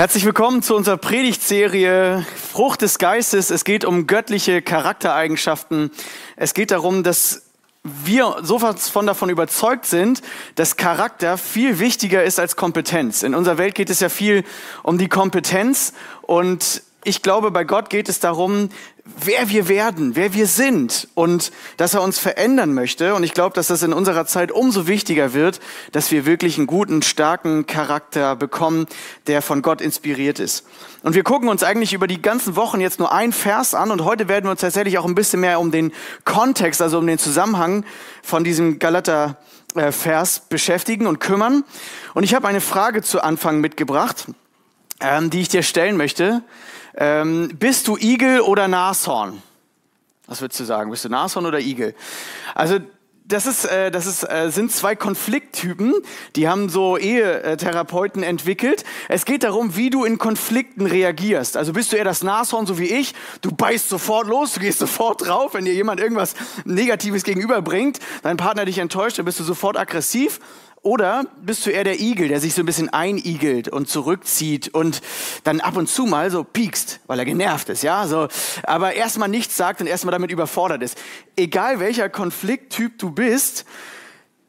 Herzlich willkommen zu unserer Predigtserie Frucht des Geistes. Es geht um göttliche Charaktereigenschaften. Es geht darum, dass wir sowas von davon überzeugt sind, dass Charakter viel wichtiger ist als Kompetenz. In unserer Welt geht es ja viel um die Kompetenz und ich glaube, bei Gott geht es darum, wer wir werden, wer wir sind und dass er uns verändern möchte. Und ich glaube, dass das in unserer Zeit umso wichtiger wird, dass wir wirklich einen guten, starken Charakter bekommen, der von Gott inspiriert ist. Und wir gucken uns eigentlich über die ganzen Wochen jetzt nur ein Vers an und heute werden wir uns tatsächlich auch ein bisschen mehr um den Kontext, also um den Zusammenhang von diesem Galater Vers beschäftigen und kümmern. Und ich habe eine Frage zu Anfang mitgebracht, ähm, die ich dir stellen möchte. Ähm, bist du Igel oder Nashorn? Was würdest du sagen? Bist du Nashorn oder Igel? Also das, ist, äh, das ist, äh, sind zwei Konflikttypen, die haben so Ehetherapeuten entwickelt. Es geht darum, wie du in Konflikten reagierst. Also bist du eher das Nashorn, so wie ich, du beißt sofort los, du gehst sofort drauf, wenn dir jemand irgendwas Negatives gegenüberbringt, dein Partner dich enttäuscht, dann bist du sofort aggressiv. Oder bist du eher der Igel, der sich so ein bisschen einigelt und zurückzieht und dann ab und zu mal so piekst, weil er genervt ist, ja? So, aber erstmal nichts sagt und erstmal damit überfordert ist. Egal welcher Konflikttyp du bist,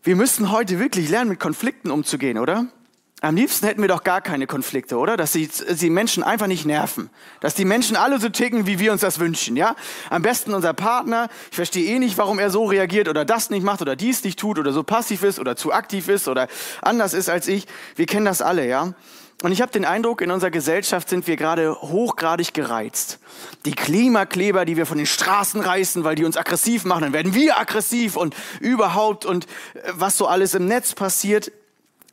wir müssen heute wirklich lernen, mit Konflikten umzugehen, oder? Am liebsten hätten wir doch gar keine Konflikte, oder? Dass die, die Menschen einfach nicht nerven. Dass die Menschen alle so ticken, wie wir uns das wünschen, ja? Am besten unser Partner. Ich verstehe eh nicht, warum er so reagiert oder das nicht macht oder dies nicht tut oder so passiv ist oder zu aktiv ist oder anders ist als ich. Wir kennen das alle, ja? Und ich habe den Eindruck, in unserer Gesellschaft sind wir gerade hochgradig gereizt. Die Klimakleber, die wir von den Straßen reißen, weil die uns aggressiv machen, dann werden wir aggressiv und überhaupt und äh, was so alles im Netz passiert,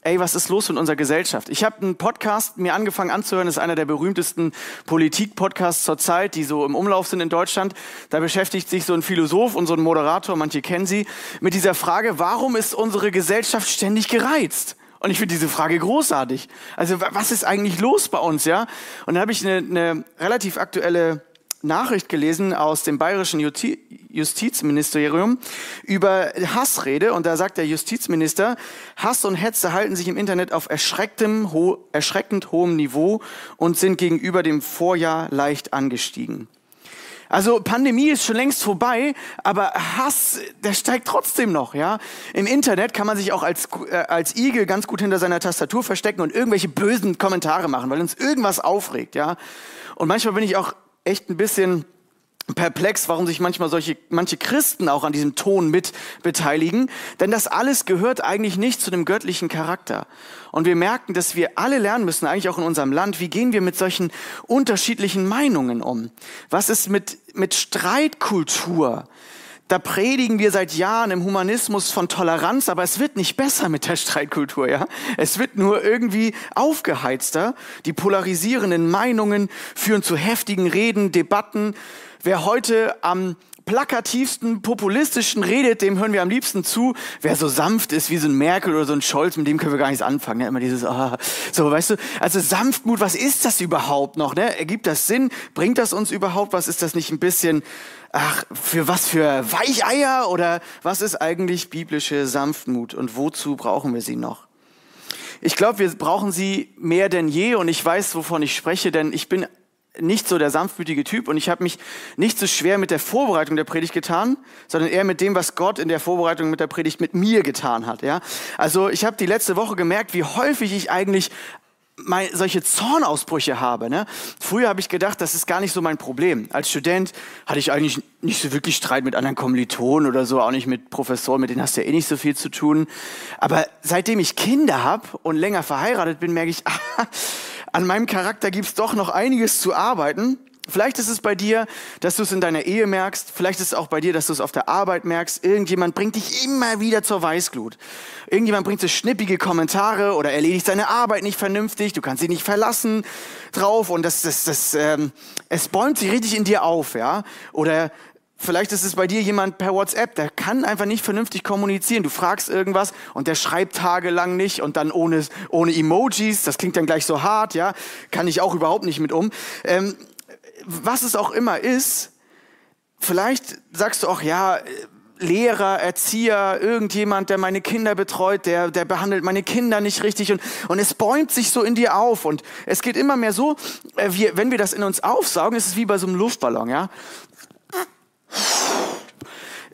ey, was ist los in unserer Gesellschaft? Ich habe einen Podcast mir angefangen anzuhören, das ist einer der berühmtesten Politik-Podcasts zur Zeit, die so im Umlauf sind in Deutschland. Da beschäftigt sich so ein Philosoph und so ein Moderator, manche kennen sie, mit dieser Frage, warum ist unsere Gesellschaft ständig gereizt? Und ich finde diese Frage großartig. Also was ist eigentlich los bei uns, ja? Und da habe ich eine, eine relativ aktuelle Nachricht gelesen aus dem bayerischen Justizministerium über Hassrede und da sagt der Justizminister, Hass und Hetze halten sich im Internet auf erschrecktem, ho erschreckend hohem Niveau und sind gegenüber dem Vorjahr leicht angestiegen. Also Pandemie ist schon längst vorbei, aber Hass, der steigt trotzdem noch, ja. Im Internet kann man sich auch als, äh, als Igel ganz gut hinter seiner Tastatur verstecken und irgendwelche bösen Kommentare machen, weil uns irgendwas aufregt, ja. Und manchmal bin ich auch echt ein bisschen perplex, warum sich manchmal solche, manche Christen auch an diesem Ton mit beteiligen. Denn das alles gehört eigentlich nicht zu dem göttlichen Charakter. Und wir merken, dass wir alle lernen müssen, eigentlich auch in unserem Land, wie gehen wir mit solchen unterschiedlichen Meinungen um? Was ist mit, mit Streitkultur? Da predigen wir seit Jahren im Humanismus von Toleranz, aber es wird nicht besser mit der Streitkultur, ja? Es wird nur irgendwie aufgeheizter. Die polarisierenden Meinungen führen zu heftigen Reden, Debatten. Wer heute am plakativsten, populistischen redet, dem hören wir am liebsten zu. Wer so sanft ist wie so ein Merkel oder so ein Scholz, mit dem können wir gar nichts anfangen. Ja, immer dieses, ah, so, weißt du, also Sanftmut, was ist das überhaupt noch? Ne? Ergibt das Sinn? Bringt das uns überhaupt was? Ist das nicht ein bisschen, ach, für was für Weicheier oder was ist eigentlich biblische Sanftmut und wozu brauchen wir sie noch? Ich glaube, wir brauchen sie mehr denn je und ich weiß, wovon ich spreche, denn ich bin nicht so der sanftmütige Typ und ich habe mich nicht so schwer mit der Vorbereitung der Predigt getan, sondern eher mit dem, was Gott in der Vorbereitung mit der Predigt mit mir getan hat. Ja, also ich habe die letzte Woche gemerkt, wie häufig ich eigentlich mein, solche Zornausbrüche habe. Ne? Früher habe ich gedacht, das ist gar nicht so mein Problem. Als Student hatte ich eigentlich nicht so wirklich Streit mit anderen Kommilitonen oder so, auch nicht mit Professoren, mit denen hast du ja eh nicht so viel zu tun. Aber seitdem ich Kinder habe und länger verheiratet bin, merke ich, ah, an meinem Charakter gibt's doch noch einiges zu arbeiten. Vielleicht ist es bei dir, dass du es in deiner Ehe merkst. Vielleicht ist es auch bei dir, dass du es auf der Arbeit merkst. Irgendjemand bringt dich immer wieder zur Weißglut. Irgendjemand bringt so schnippige Kommentare oder erledigt seine Arbeit nicht vernünftig. Du kannst sie nicht verlassen drauf und das, das, das, ähm, es bäumt sich richtig in dir auf, ja. Oder Vielleicht ist es bei dir jemand per WhatsApp, der kann einfach nicht vernünftig kommunizieren. Du fragst irgendwas und der schreibt tagelang nicht und dann ohne, ohne Emojis. Das klingt dann gleich so hart, ja. Kann ich auch überhaupt nicht mit um. Ähm, was es auch immer ist, vielleicht sagst du auch, ja, Lehrer, Erzieher, irgendjemand, der meine Kinder betreut, der, der behandelt meine Kinder nicht richtig und, und es bäumt sich so in dir auf und es geht immer mehr so, äh, wir, wenn wir das in uns aufsaugen, ist es wie bei so einem Luftballon, ja.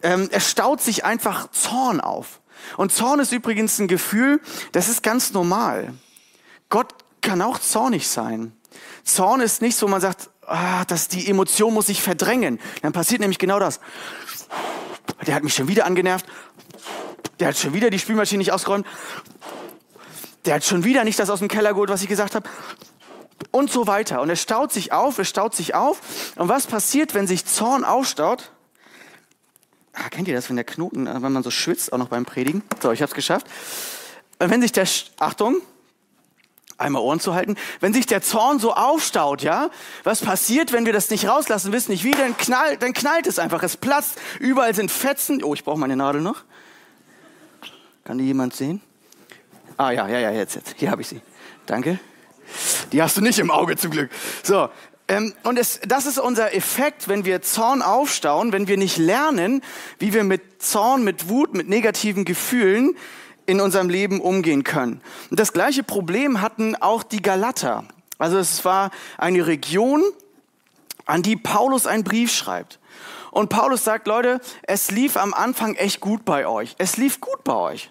Ähm, es staut sich einfach Zorn auf. Und Zorn ist übrigens ein Gefühl, das ist ganz normal. Gott kann auch zornig sein. Zorn ist nicht so, man sagt, ah, dass die Emotion muss sich verdrängen. Dann passiert nämlich genau das. Der hat mich schon wieder angenervt. Der hat schon wieder die Spülmaschine nicht ausgeräumt. Der hat schon wieder nicht das aus dem Keller geholt, was ich gesagt habe. Und so weiter. Und es staut sich auf, es staut sich auf. Und was passiert, wenn sich Zorn aufstaut? Ah, kennt ihr das, wenn der Knoten, äh, wenn man so schwitzt, auch noch beim Predigen? So, ich habe es geschafft. Wenn sich der, Achtung, einmal Ohren zu halten. Wenn sich der Zorn so aufstaut, ja, was passiert, wenn wir das nicht rauslassen, wissen nicht wie, dann knallt, dann knallt es einfach, es platzt, überall sind Fetzen. Oh, ich brauche meine Nadel noch. Kann die jemand sehen? Ah ja, ja, ja, jetzt, jetzt. Hier habe ich sie. Danke. Die hast du nicht im Auge zum Glück. So, ähm, und es, das ist unser Effekt, wenn wir Zorn aufstauen, wenn wir nicht lernen, wie wir mit Zorn, mit Wut, mit negativen Gefühlen in unserem Leben umgehen können. Und das gleiche Problem hatten auch die Galater. Also es war eine Region, an die Paulus einen Brief schreibt. Und Paulus sagt, Leute, es lief am Anfang echt gut bei euch. Es lief gut bei euch.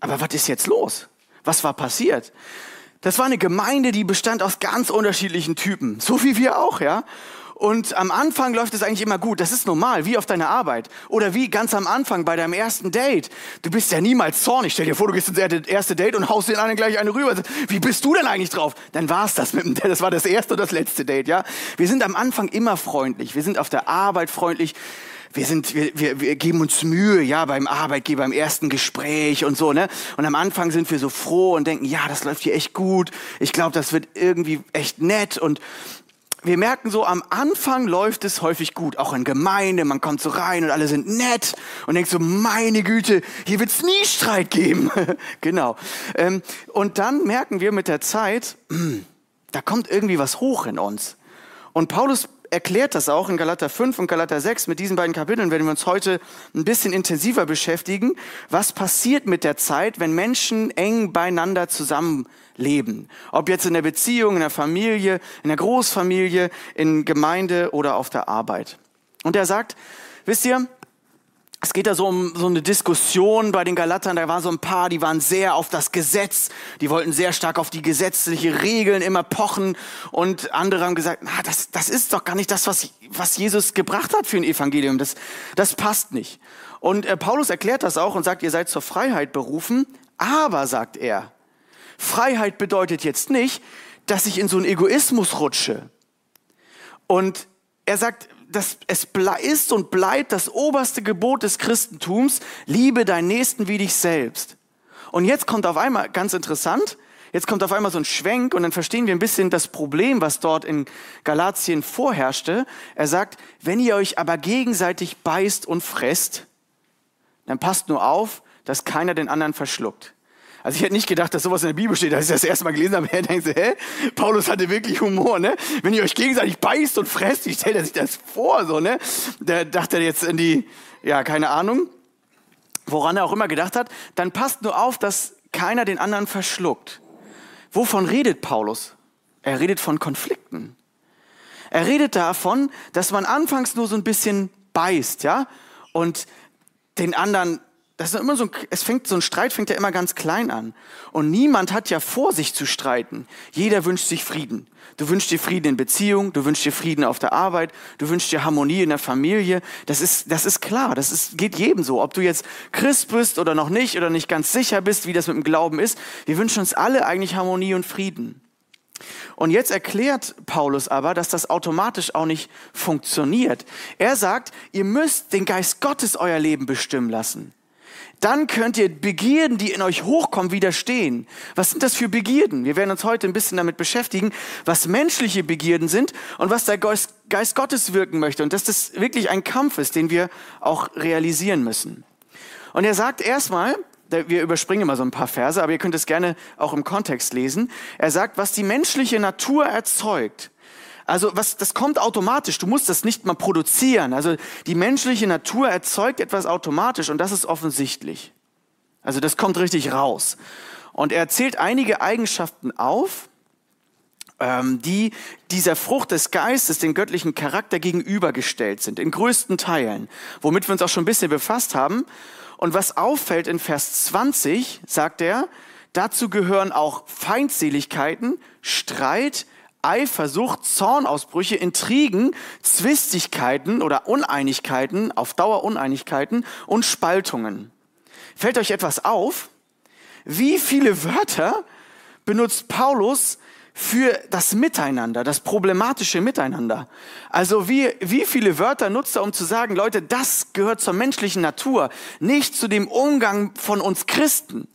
Aber was ist jetzt los? Was war passiert? Das war eine Gemeinde, die bestand aus ganz unterschiedlichen Typen. So wie wir auch, ja. Und am Anfang läuft es eigentlich immer gut. Das ist normal, wie auf deiner Arbeit. Oder wie ganz am Anfang bei deinem ersten Date. Du bist ja niemals zornig. Stell dir vor, du gehst ins erste Date und haust den anderen gleich eine rüber. Wie bist du denn eigentlich drauf? Dann war's das mit dem, das war das erste und das letzte Date, ja. Wir sind am Anfang immer freundlich. Wir sind auf der Arbeit freundlich wir sind, wir, wir, wir geben uns Mühe, ja, beim Arbeitgeber, im ersten Gespräch und so, ne? Und am Anfang sind wir so froh und denken, ja, das läuft hier echt gut. Ich glaube, das wird irgendwie echt nett und wir merken so, am Anfang läuft es häufig gut, auch in Gemeinde, man kommt so rein und alle sind nett und denkt so, meine Güte, hier wird es nie Streit geben. genau. Ähm, und dann merken wir mit der Zeit, da kommt irgendwie was hoch in uns. Und Paulus erklärt das auch in Galater 5 und Galater 6. Mit diesen beiden Kapiteln werden wir uns heute ein bisschen intensiver beschäftigen. Was passiert mit der Zeit, wenn Menschen eng beieinander zusammenleben? Ob jetzt in der Beziehung, in der Familie, in der Großfamilie, in Gemeinde oder auf der Arbeit. Und er sagt, wisst ihr, es geht da so um so eine Diskussion bei den Galatern. Da waren so ein paar, die waren sehr auf das Gesetz. Die wollten sehr stark auf die gesetzliche Regeln immer pochen. Und andere haben gesagt, na, das, das ist doch gar nicht das, was, was Jesus gebracht hat für ein Evangelium. Das, das passt nicht. Und äh, Paulus erklärt das auch und sagt, ihr seid zur Freiheit berufen. Aber, sagt er, Freiheit bedeutet jetzt nicht, dass ich in so einen Egoismus rutsche. Und er sagt, das, es ist und bleibt das oberste Gebot des Christentums, liebe deinen Nächsten wie dich selbst. Und jetzt kommt auf einmal, ganz interessant, jetzt kommt auf einmal so ein Schwenk und dann verstehen wir ein bisschen das Problem, was dort in Galatien vorherrschte. Er sagt, wenn ihr euch aber gegenseitig beißt und fresst, dann passt nur auf, dass keiner den anderen verschluckt. Also ich hätte nicht gedacht, dass sowas in der Bibel steht. Als ich das erste Mal gelesen habe, denke ich, hä? Paulus hatte wirklich Humor, ne? Wenn ihr euch gegenseitig beißt und fresst, wie stellt er sich das vor, so, ne? Da dachte er jetzt in die, ja, keine Ahnung, woran er auch immer gedacht hat. Dann passt nur auf, dass keiner den anderen verschluckt. Wovon redet Paulus? Er redet von Konflikten. Er redet davon, dass man anfangs nur so ein bisschen beißt, ja? Und den anderen das ist immer so, es fängt, so ein Streit fängt ja immer ganz klein an. Und niemand hat ja vor, sich zu streiten. Jeder wünscht sich Frieden. Du wünschst dir Frieden in Beziehung, du wünschst dir Frieden auf der Arbeit, du wünschst dir Harmonie in der Familie. Das ist, das ist klar, das ist, geht jedem so. Ob du jetzt Christ bist oder noch nicht oder nicht ganz sicher bist, wie das mit dem Glauben ist. Wir wünschen uns alle eigentlich Harmonie und Frieden. Und jetzt erklärt Paulus aber, dass das automatisch auch nicht funktioniert. Er sagt, ihr müsst den Geist Gottes euer Leben bestimmen lassen dann könnt ihr Begierden, die in euch hochkommen, widerstehen. Was sind das für Begierden? Wir werden uns heute ein bisschen damit beschäftigen, was menschliche Begierden sind und was der Geist, Geist Gottes wirken möchte. Und dass das wirklich ein Kampf ist, den wir auch realisieren müssen. Und er sagt erstmal, wir überspringen immer so ein paar Verse, aber ihr könnt es gerne auch im Kontext lesen. Er sagt, was die menschliche Natur erzeugt, Also was, das kommt automatisch. Du musst das nicht mal produzieren. Also die menschliche Natur erzeugt etwas automatisch und das ist offensichtlich. Also das kommt richtig raus. Und er zählt einige Eigenschaften auf, ähm, die dieser Frucht des Geistes, den göttlichen Charakter gegenübergestellt sind, in größten Teilen, womit wir uns auch schon ein bisschen befasst haben. Und was auffällt in Vers 20, sagt er, dazu gehören auch Feindseligkeiten, Streit, Eifersucht, Zornausbrüche, Intrigen, Zwistigkeiten oder Uneinigkeiten, auf Dauer Uneinigkeiten und Spaltungen. Fällt euch etwas auf? Wie viele Wörter benutzt Paulus für das Miteinander, das problematische Miteinander. Also wie, wie viele Wörter nutzt er, um zu sagen, Leute, das gehört zur menschlichen Natur, nicht zu dem Umgang von uns Christen.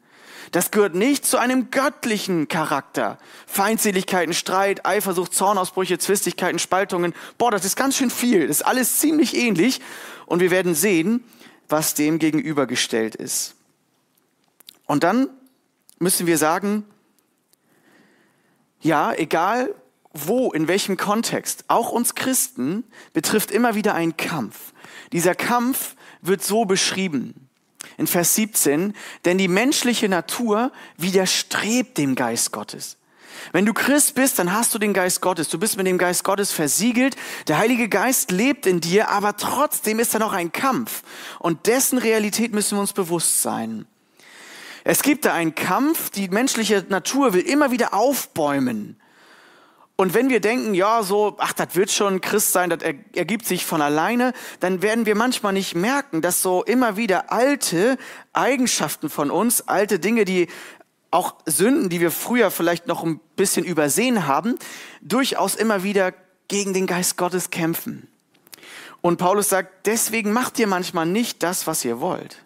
Das gehört nicht zu einem göttlichen Charakter. Feindseligkeiten, Streit, Eifersucht, Zornausbrüche, Zwistigkeiten, Spaltungen. Boah, das ist ganz schön viel. Das ist alles ziemlich ähnlich. Und wir werden sehen, was dem gegenübergestellt ist. Und dann müssen wir sagen, ja, egal wo, in welchem Kontext, auch uns Christen betrifft immer wieder ein Kampf. Dieser Kampf wird so beschrieben in Vers 17, denn die menschliche Natur widerstrebt dem Geist Gottes. Wenn du Christ bist, dann hast du den Geist Gottes. Du bist mit dem Geist Gottes versiegelt. Der Heilige Geist lebt in dir, aber trotzdem ist da noch ein Kampf. Und dessen Realität müssen wir uns bewusst sein. Es gibt da einen Kampf, die menschliche Natur will immer wieder aufbäumen. Und wenn wir denken, ja, so, ach, das wird schon Christ sein, das ergibt sich von alleine, dann werden wir manchmal nicht merken, dass so immer wieder alte Eigenschaften von uns, alte Dinge, die auch Sünden, die wir früher vielleicht noch ein bisschen übersehen haben, durchaus immer wieder gegen den Geist Gottes kämpfen. Und Paulus sagt, deswegen macht ihr manchmal nicht das, was ihr wollt.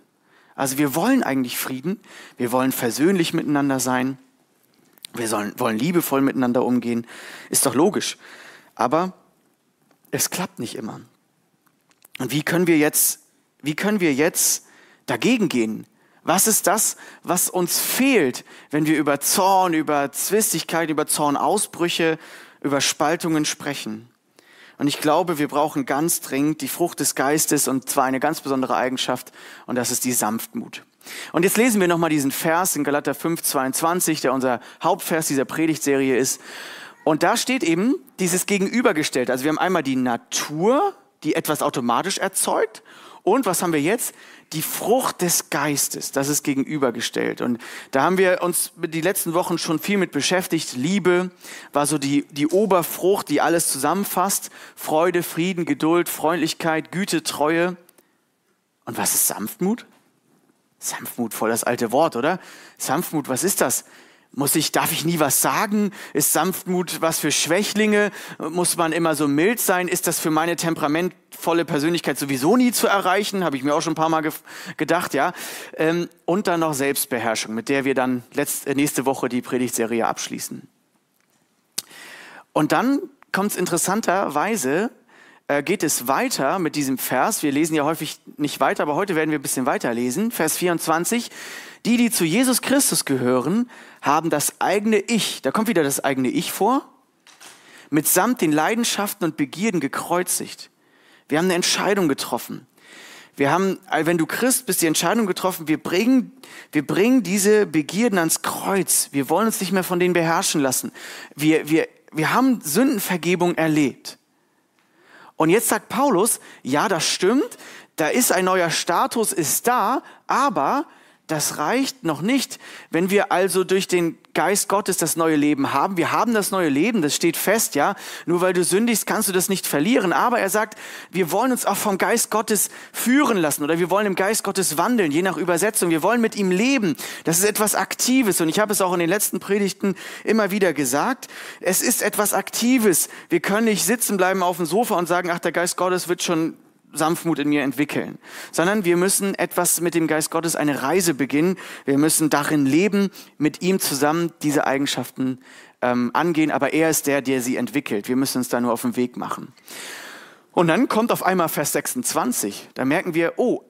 Also wir wollen eigentlich Frieden, wir wollen versöhnlich miteinander sein, wir sollen, wollen liebevoll miteinander umgehen. Ist doch logisch. Aber es klappt nicht immer. Und wie können wir jetzt, wie können wir jetzt dagegen gehen? Was ist das, was uns fehlt, wenn wir über Zorn, über Zwistigkeit, über Zornausbrüche, über Spaltungen sprechen? Und ich glaube, wir brauchen ganz dringend die Frucht des Geistes und zwar eine ganz besondere Eigenschaft und das ist die Sanftmut. Und jetzt lesen wir nochmal diesen Vers in Galater 5, 22, der unser Hauptvers dieser Predigtserie ist. Und da steht eben dieses Gegenübergestellt. Also wir haben einmal die Natur, die etwas automatisch erzeugt. Und was haben wir jetzt? Die Frucht des Geistes, das ist gegenübergestellt. Und da haben wir uns die letzten Wochen schon viel mit beschäftigt. Liebe war so die, die Oberfrucht, die alles zusammenfasst. Freude, Frieden, Geduld, Freundlichkeit, Güte, Treue. Und was ist Sanftmut? Sanftmut, voll das alte Wort, oder? Sanftmut, was ist das? Muss ich, darf ich nie was sagen? Ist Sanftmut was für Schwächlinge? Muss man immer so mild sein? Ist das für meine temperamentvolle Persönlichkeit sowieso nie zu erreichen? Habe ich mir auch schon ein paar Mal gedacht, ja. Ähm, und dann noch Selbstbeherrschung, mit der wir dann letzte, nächste Woche die Predigtserie abschließen. Und dann kommt es interessanterweise äh, geht es weiter mit diesem Vers. Wir lesen ja häufig nicht weiter, aber heute werden wir ein bisschen weiter lesen. Vers 24. Die, die zu Jesus Christus gehören, haben das eigene Ich, da kommt wieder das eigene Ich vor, mitsamt den Leidenschaften und Begierden gekreuzigt. Wir haben eine Entscheidung getroffen. Wir haben, äh, wenn du Christ bist, die Entscheidung getroffen, wir bringen, wir bringen diese Begierden ans Kreuz. Wir wollen uns nicht mehr von denen beherrschen lassen. Wir, wir, wir haben Sündenvergebung erlebt. Und jetzt sagt Paulus, ja, das stimmt, da ist ein neuer Status, ist da, aber das reicht noch nicht. Wenn wir also durch den Geist Gottes das neue Leben haben, wir haben das neue Leben, das steht fest, ja. Nur weil du sündigst, kannst du das nicht verlieren. Aber er sagt, wir wollen uns auch vom Geist Gottes führen lassen oder wir wollen im Geist Gottes wandeln, je nach Übersetzung. Wir wollen mit ihm leben. Das ist etwas Aktives und ich habe es auch in den letzten Predigten immer wieder gesagt. Es ist etwas Aktives. Wir können nicht sitzen bleiben auf dem Sofa und sagen, ach, der Geist Gottes wird schon Sanftmut in mir entwickeln, sondern wir müssen etwas mit dem Geist Gottes, eine Reise beginnen. Wir müssen darin leben, mit ihm zusammen diese Eigenschaften ähm, angehen, aber er ist der, der sie entwickelt. Wir müssen uns da nur auf den Weg machen. Und dann kommt auf einmal Vers 26. Da merken wir, oh,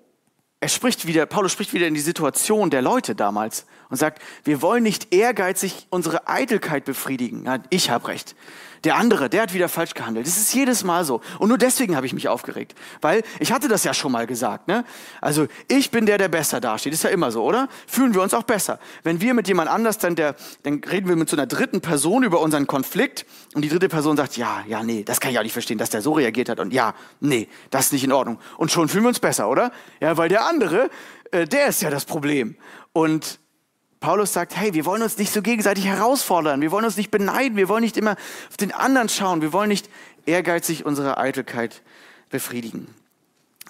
er spricht wieder, Paulus spricht wieder in die Situation der Leute damals und sagt, wir wollen nicht ehrgeizig unsere Eitelkeit befriedigen. Ja, ich habe recht. Der andere, der hat wieder falsch gehandelt. Das ist jedes Mal so. Und nur deswegen habe ich mich aufgeregt. Weil ich hatte das ja schon mal gesagt. Ne? Also ich bin der, der besser dasteht. Ist ja immer so, oder? Fühlen wir uns auch besser. Wenn wir mit jemand anders, dann, der, dann reden wir mit so einer dritten Person über unseren Konflikt und die dritte Person sagt, ja, ja, nee, das kann ich auch nicht verstehen, dass der so reagiert hat. Und ja, nee, das ist nicht in Ordnung. Und schon fühlen wir uns besser, oder? Ja, weil der andere, äh, der ist ja das Problem. Und Paulus sagt, hey, wir wollen uns nicht so gegenseitig herausfordern, wir wollen uns nicht beneiden, wir wollen nicht immer auf den anderen schauen, wir wollen nicht ehrgeizig unsere Eitelkeit befriedigen.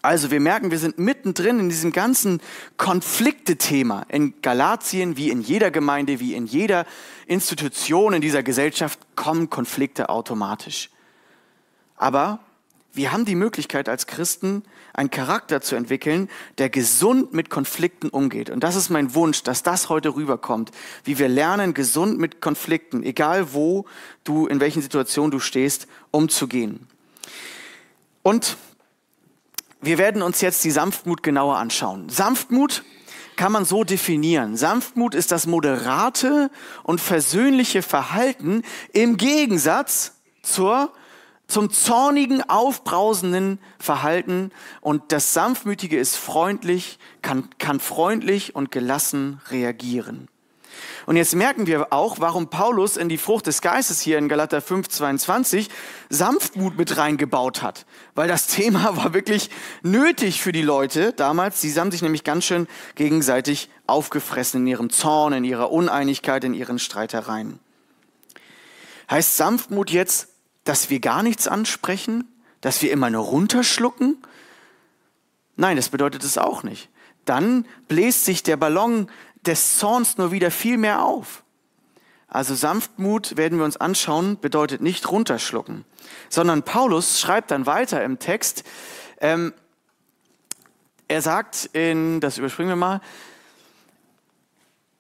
Also wir merken, wir sind mittendrin in diesem ganzen Konflikte-Thema. In Galatien, wie in jeder Gemeinde, wie in jeder Institution in dieser Gesellschaft kommen Konflikte automatisch. Aber wir haben die Möglichkeit als Christen einen Charakter zu entwickeln, der gesund mit Konflikten umgeht. Und das ist mein Wunsch, dass das heute rüberkommt, wie wir lernen, gesund mit Konflikten, egal wo du, in welchen Situationen du stehst, umzugehen. Und wir werden uns jetzt die Sanftmut genauer anschauen. Sanftmut kann man so definieren. Sanftmut ist das moderate und versöhnliche Verhalten im Gegensatz zur zum zornigen, aufbrausenden Verhalten. Und das Sanftmütige ist freundlich, kann, kann freundlich und gelassen reagieren. Und jetzt merken wir auch, warum Paulus in die Frucht des Geistes hier in Galater 5, 22 Sanftmut mit reingebaut hat. Weil das Thema war wirklich nötig für die Leute damals. Sie haben sich nämlich ganz schön gegenseitig aufgefressen in ihrem Zorn, in ihrer Uneinigkeit, in ihren Streitereien. Heißt Sanftmut jetzt dass wir gar nichts ansprechen, dass wir immer nur runterschlucken? Nein, das bedeutet es auch nicht. Dann bläst sich der Ballon des Zorns nur wieder viel mehr auf. Also Sanftmut werden wir uns anschauen, bedeutet nicht runterschlucken, sondern Paulus schreibt dann weiter im Text, ähm, er sagt in, das überspringen wir mal,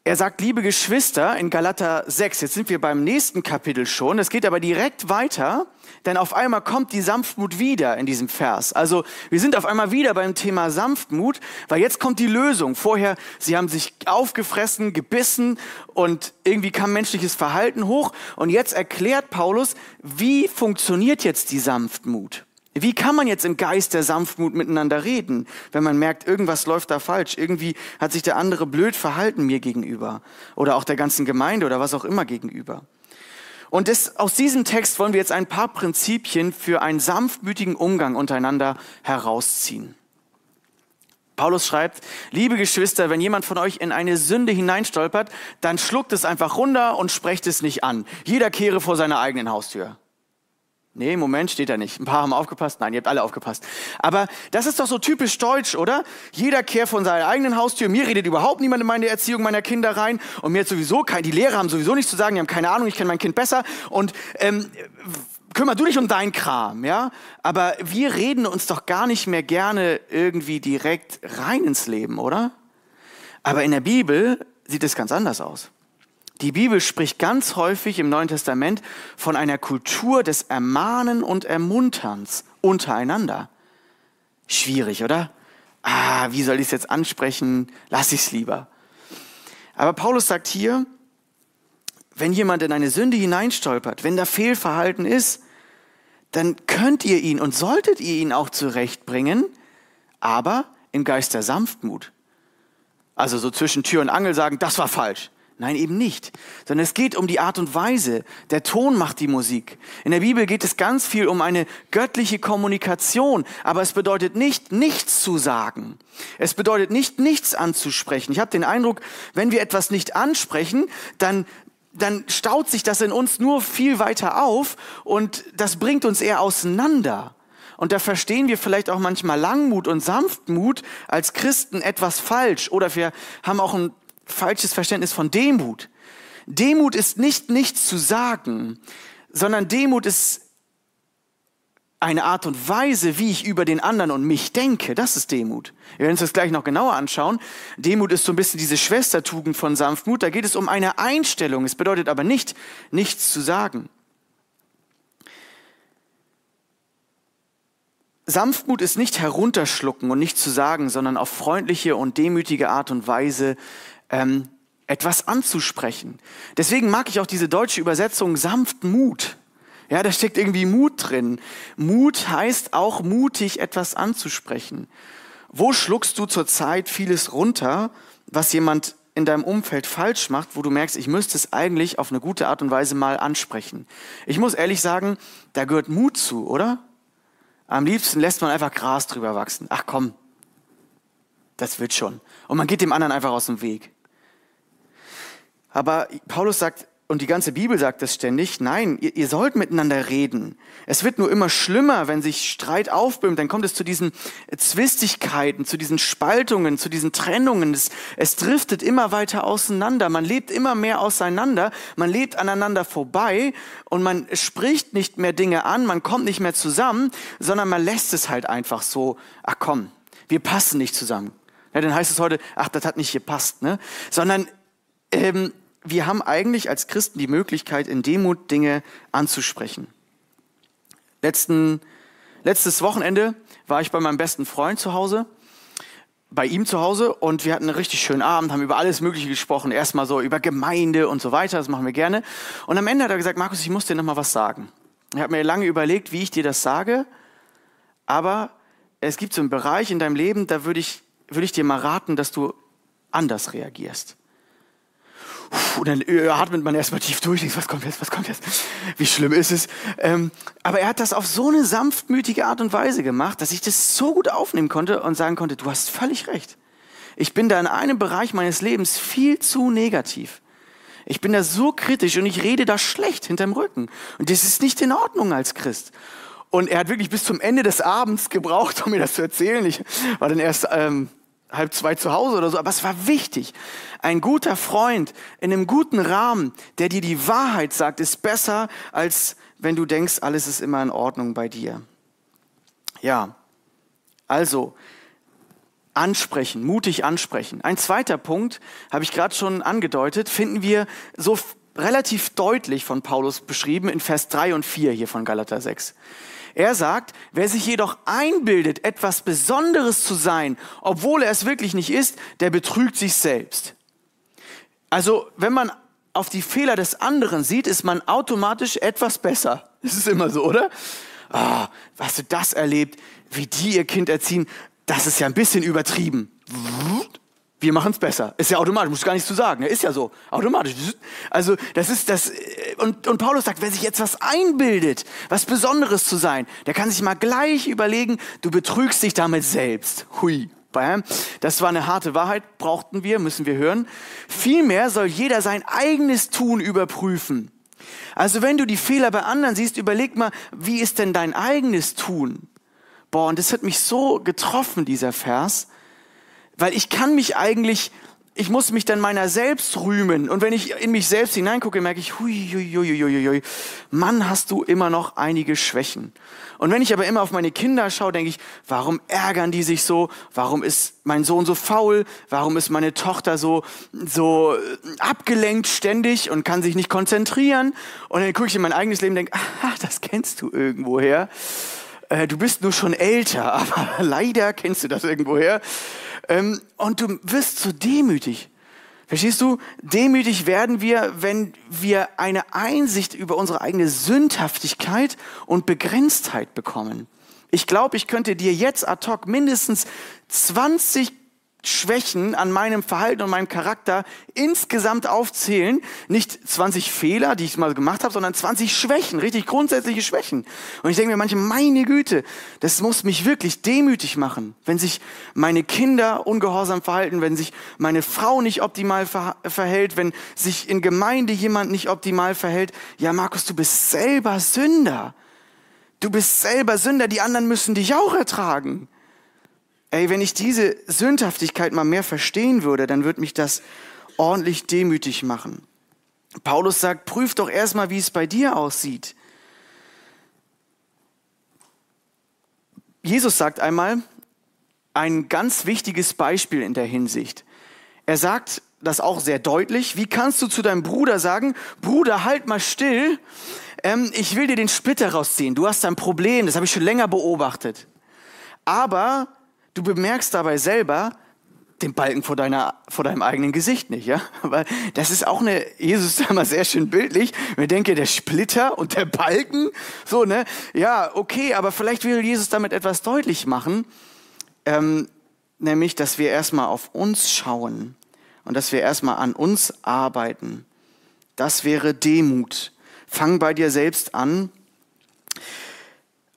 er sagt, liebe Geschwister, in Galater 6, jetzt sind wir beim nächsten Kapitel schon, es geht aber direkt weiter, denn auf einmal kommt die Sanftmut wieder in diesem Vers. Also wir sind auf einmal wieder beim Thema Sanftmut, weil jetzt kommt die Lösung. Vorher, sie haben sich aufgefressen, gebissen und irgendwie kam menschliches Verhalten hoch und jetzt erklärt Paulus, wie funktioniert jetzt die Sanftmut. Wie kann man jetzt im Geist der Sanftmut miteinander reden, wenn man merkt, irgendwas läuft da falsch, irgendwie hat sich der andere blöd verhalten mir gegenüber oder auch der ganzen Gemeinde oder was auch immer gegenüber. Und das, aus diesem Text wollen wir jetzt ein paar Prinzipien für einen sanftmütigen Umgang untereinander herausziehen. Paulus schreibt, liebe Geschwister, wenn jemand von euch in eine Sünde hineinstolpert, dann schluckt es einfach runter und sprecht es nicht an. Jeder kehre vor seiner eigenen Haustür. Nee, im Moment steht da nicht. Ein paar haben aufgepasst. Nein, ihr habt alle aufgepasst. Aber das ist doch so typisch deutsch, oder? Jeder kehrt von seiner eigenen Haustür. Mir redet überhaupt niemand in meine Erziehung meiner Kinder rein. Und mir hat sowieso kein, die Lehrer haben sowieso nichts zu sagen. Die haben keine Ahnung. Ich kenne mein Kind besser. Und ähm, kümmer du dich um dein Kram, ja? Aber wir reden uns doch gar nicht mehr gerne irgendwie direkt rein ins Leben, oder? Aber in der Bibel sieht es ganz anders aus. Die Bibel spricht ganz häufig im Neuen Testament von einer Kultur des Ermahnen und Ermunterns untereinander. Schwierig, oder? Ah, wie soll ich es jetzt ansprechen? Lass ich es lieber. Aber Paulus sagt hier, wenn jemand in eine Sünde hineinstolpert, wenn da Fehlverhalten ist, dann könnt ihr ihn und solltet ihr ihn auch zurechtbringen, aber im Geist der Sanftmut. Also so zwischen Tür und Angel sagen, das war falsch. Nein, eben nicht. Sondern es geht um die Art und Weise. Der Ton macht die Musik. In der Bibel geht es ganz viel um eine göttliche Kommunikation. Aber es bedeutet nicht, nichts zu sagen. Es bedeutet nicht, nichts anzusprechen. Ich habe den Eindruck, wenn wir etwas nicht ansprechen, dann dann staut sich das in uns nur viel weiter auf und das bringt uns eher auseinander. Und da verstehen wir vielleicht auch manchmal Langmut und Sanftmut als Christen etwas falsch oder wir haben auch ein falsches Verständnis von Demut. Demut ist nicht nichts zu sagen, sondern Demut ist eine Art und Weise, wie ich über den anderen und mich denke. Das ist Demut. Wir werden uns das gleich noch genauer anschauen. Demut ist so ein bisschen diese Schwestertugend von Sanftmut. Da geht es um eine Einstellung. Es bedeutet aber nicht, nichts zu sagen. Sanftmut ist nicht herunterschlucken und nichts zu sagen, sondern auf freundliche und demütige Art und Weise ähm, etwas anzusprechen. Deswegen mag ich auch diese deutsche Übersetzung sanft Mut. Ja, da steckt irgendwie Mut drin. Mut heißt auch mutig etwas anzusprechen. Wo schluckst du zurzeit vieles runter, was jemand in deinem Umfeld falsch macht, wo du merkst, ich müsste es eigentlich auf eine gute Art und Weise mal ansprechen? Ich muss ehrlich sagen, da gehört Mut zu, oder? Am liebsten lässt man einfach Gras drüber wachsen. Ach komm, das wird schon. Und man geht dem anderen einfach aus dem Weg. Aber Paulus sagt, und die ganze Bibel sagt das ständig, nein, ihr, ihr, sollt miteinander reden. Es wird nur immer schlimmer, wenn sich Streit aufbäumt, dann kommt es zu diesen Zwistigkeiten, zu diesen Spaltungen, zu diesen Trennungen. Es, es driftet immer weiter auseinander, man lebt immer mehr auseinander, man lebt aneinander vorbei und man spricht nicht mehr Dinge an, man kommt nicht mehr zusammen, sondern man lässt es halt einfach so, ach komm, wir passen nicht zusammen. Ja, dann heißt es heute, ach, das hat nicht gepasst, ne? Sondern ähm, wir haben eigentlich als Christen die Möglichkeit, in Demut Dinge anzusprechen. Letzten, letztes Wochenende war ich bei meinem besten Freund zu Hause, bei ihm zu Hause und wir hatten einen richtig schönen Abend, haben über alles Mögliche gesprochen. Erstmal so über Gemeinde und so weiter, das machen wir gerne. Und am Ende hat er gesagt, Markus, ich muss dir noch mal was sagen. Ich habe mir lange überlegt, wie ich dir das sage, aber es gibt so einen Bereich in deinem Leben, da würde ich, würde ich dir mal raten, dass du anders reagierst. Und dann äh, atmet man erstmal tief durch, denkt, was kommt jetzt, was kommt jetzt, wie schlimm ist es. Ähm, aber er hat das auf so eine sanftmütige Art und Weise gemacht, dass ich das so gut aufnehmen konnte und sagen konnte, du hast völlig recht. Ich bin da in einem Bereich meines Lebens viel zu negativ. Ich bin da so kritisch und ich rede da schlecht hinterm Rücken. Und das ist nicht in Ordnung als Christ. Und er hat wirklich bis zum Ende des Abends gebraucht, um mir das zu erzählen. Ich war dann erst ähm, halb zwei zu Hause oder so, aber es war wichtig. Ein guter Freund in einem guten Rahmen, der dir die Wahrheit sagt, ist besser, als wenn du denkst, alles ist immer in Ordnung bei dir. Ja, also ansprechen, mutig ansprechen. Ein zweiter Punkt, habe ich gerade schon angedeutet, finden wir so relativ deutlich von Paulus beschrieben in Vers 3 und 4 hier von Galater 6. Er sagt, wer sich jedoch einbildet, etwas Besonderes zu sein, obwohl er es wirklich nicht ist, der betrügt sich selbst. Also, wenn man auf die Fehler des anderen sieht, ist man automatisch etwas besser. Das ist immer so, oder? Ah, hast du das erlebt, wie die ihr Kind erziehen? Das ist ja ein bisschen übertrieben wir machen es besser. Ist ja automatisch, muss gar nichts zu sagen. Ist ja so, automatisch. Also das ist das. Und, und Paulus sagt, wer sich jetzt was einbildet, was Besonderes zu sein, der kann sich mal gleich überlegen, du betrügst dich damit selbst. Hui. Das war eine harte Wahrheit, brauchten wir, müssen wir hören. Vielmehr soll jeder sein eigenes Tun überprüfen. Also wenn du die Fehler bei anderen siehst, überleg mal, wie ist denn dein eigenes Tun? Boah, und das hat mich so getroffen, dieser Vers. Weil ich kann mich eigentlich, ich muss mich dann meiner selbst rühmen. Und wenn ich in mich selbst hineingucke, merke ich, hui, hui, hui, hui, hui, Mann, hast du immer noch einige Schwächen. Und wenn ich aber immer auf meine Kinder schaue, denke ich, warum ärgern die sich so? Warum ist mein Sohn so faul? Warum ist meine Tochter so, so abgelenkt ständig und kann sich nicht konzentrieren? Und dann gucke ich in mein eigenes Leben und denke, ah, das kennst du irgendwoher. Äh, du bist nur schon älter, aber leider kennst du das irgendwoher. Ähm, und du wirst so demütig. Verstehst du? Demütig werden wir, wenn wir eine Einsicht über unsere eigene Sündhaftigkeit und Begrenztheit bekommen. Ich glaube, ich könnte dir jetzt ad hoc mindestens 20 Schwächen an meinem Verhalten und meinem Charakter insgesamt aufzählen. Nicht 20 Fehler, die ich mal gemacht habe, sondern 20 Schwächen, richtig grundsätzliche Schwächen. Und ich denke mir manchmal, meine Güte, das muss mich wirklich demütig machen, wenn sich meine Kinder ungehorsam verhalten, wenn sich meine Frau nicht optimal ver verhält, wenn sich in Gemeinde jemand nicht optimal verhält. Ja, Markus, du bist selber Sünder. Du bist selber Sünder, die anderen müssen dich auch ertragen. Ey, wenn ich diese Sündhaftigkeit mal mehr verstehen würde, dann würde mich das ordentlich demütig machen. Paulus sagt, prüf doch erstmal, wie es bei dir aussieht. Jesus sagt einmal ein ganz wichtiges Beispiel in der Hinsicht. Er sagt das auch sehr deutlich. Wie kannst du zu deinem Bruder sagen, Bruder, halt mal still, ähm, ich will dir den Splitter rausziehen. Du hast ein Problem, das habe ich schon länger beobachtet. Aber Du bemerkst dabei selber, den Balken vor, deiner, vor deinem eigenen Gesicht nicht, ja? Weil das ist auch eine, Jesus ist immer sehr schön bildlich. Wir denken, der Splitter und der Balken, so, ne? Ja, okay, aber vielleicht will Jesus damit etwas deutlich machen, ähm, nämlich, dass wir erstmal auf uns schauen und dass wir erstmal an uns arbeiten. Das wäre Demut. Fang bei dir selbst an.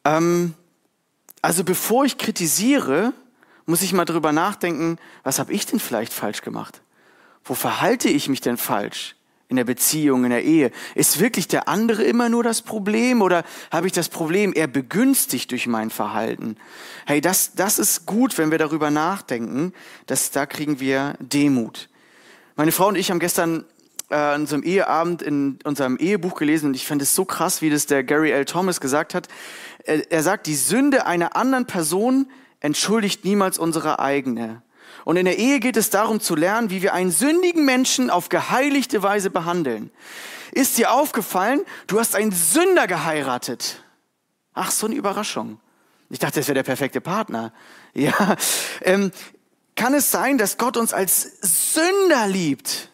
Ähm, also bevor ich kritisiere, muss ich mal drüber nachdenken, was habe ich denn vielleicht falsch gemacht? Wo verhalte ich mich denn falsch? In der Beziehung, in der Ehe. Ist wirklich der andere immer nur das Problem oder habe ich das Problem eher begünstigt durch mein Verhalten? Hey, das, das ist gut, wenn wir darüber nachdenken. dass da kriegen wir Demut. Meine Frau und ich haben gestern äh, an unserem Eheabend in unserem Ehebuch gelesen und ich fand es so krass, wie das der Gary L. Thomas gesagt hat. Er, er sagt, die Sünde einer anderen Person entschuldigt niemals unsere eigene. Und in der Ehe geht es darum zu lernen, wie wir einen sündigen Menschen auf geheiligte Weise behandeln. Ist dir aufgefallen, du hast einen Sünder geheiratet? Ach, so eine Überraschung. Ich dachte, das wäre der perfekte Partner. Ja, ähm, kann es sein, dass Gott uns als Sünder liebt?